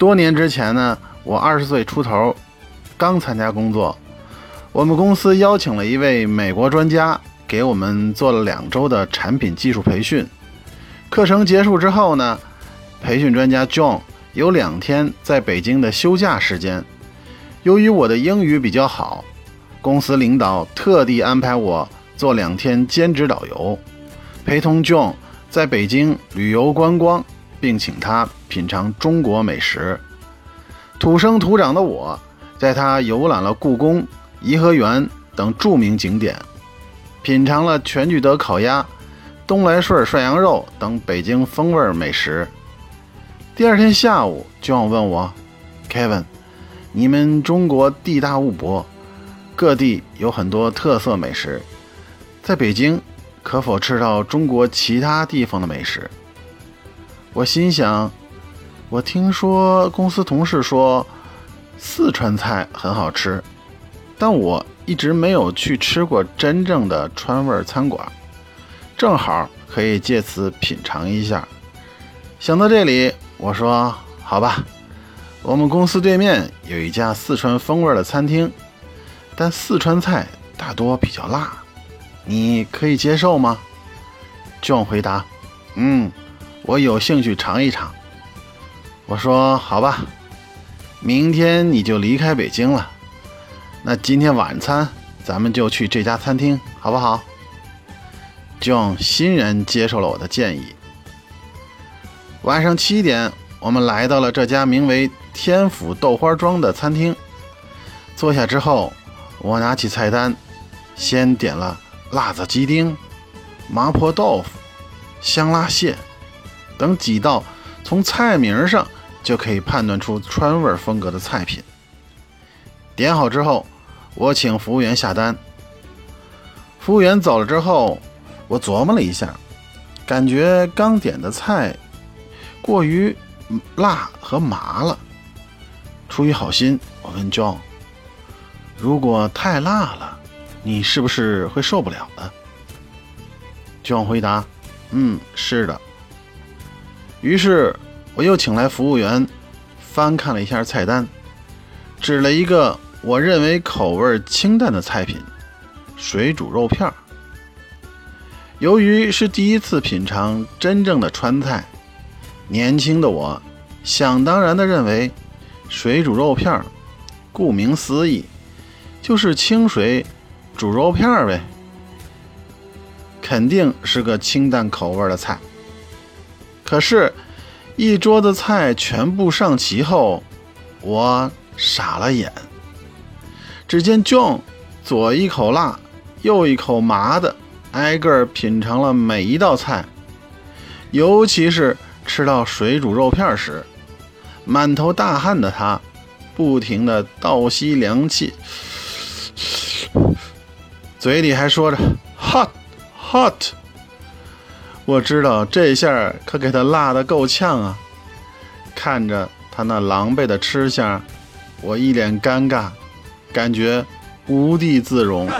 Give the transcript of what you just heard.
多年之前呢，我二十岁出头，刚参加工作，我们公司邀请了一位美国专家给我们做了两周的产品技术培训。课程结束之后呢，培训专家 John 有两天在北京的休假时间。由于我的英语比较好，公司领导特地安排我做两天兼职导游，陪同 John 在北京旅游观光，并请他品尝中国美食。土生土长的我，在他游览了故宫、颐和园等著名景点，品尝了全聚德烤鸭、东来顺涮羊肉等北京风味美食。第二天下午就要问我：“Kevin。”你们中国地大物博，各地有很多特色美食，在北京可否吃到中国其他地方的美食？我心想，我听说公司同事说四川菜很好吃，但我一直没有去吃过真正的川味餐馆，正好可以借此品尝一下。想到这里，我说：“好吧。”我们公司对面有一家四川风味的餐厅，但四川菜大多比较辣，你可以接受吗？John 回答：“嗯，我有兴趣尝一尝。”我说：“好吧，明天你就离开北京了，那今天晚餐咱们就去这家餐厅，好不好？”John 欣然接受了我的建议。晚上七点，我们来到了这家名为……天府豆花庄的餐厅，坐下之后，我拿起菜单，先点了辣子鸡丁、麻婆豆腐、香辣蟹等几道从菜名上就可以判断出川味风格的菜品。点好之后，我请服务员下单。服务员走了之后，我琢磨了一下，感觉刚点的菜过于辣和麻了。出于好心，我问 John：“ 如果太辣了，你是不是会受不了的？”John 回答：“嗯，是的。”于是我又请来服务员，翻看了一下菜单，指了一个我认为口味清淡的菜品——水煮肉片。由于是第一次品尝真正的川菜，年轻的我想当然地认为。水煮肉片儿，顾名思义，就是清水煮肉片儿呗，肯定是个清淡口味的菜。可是，一桌子菜全部上齐后，我傻了眼。只见 John 左一口辣，右一口麻的，挨个品尝了每一道菜，尤其是吃到水煮肉片时。满头大汗的他，不停的倒吸凉气，嘴里还说着 “hot hot”。我知道这下可给他辣的够呛啊！看着他那狼狈的吃相，我一脸尴尬，感觉无地自容。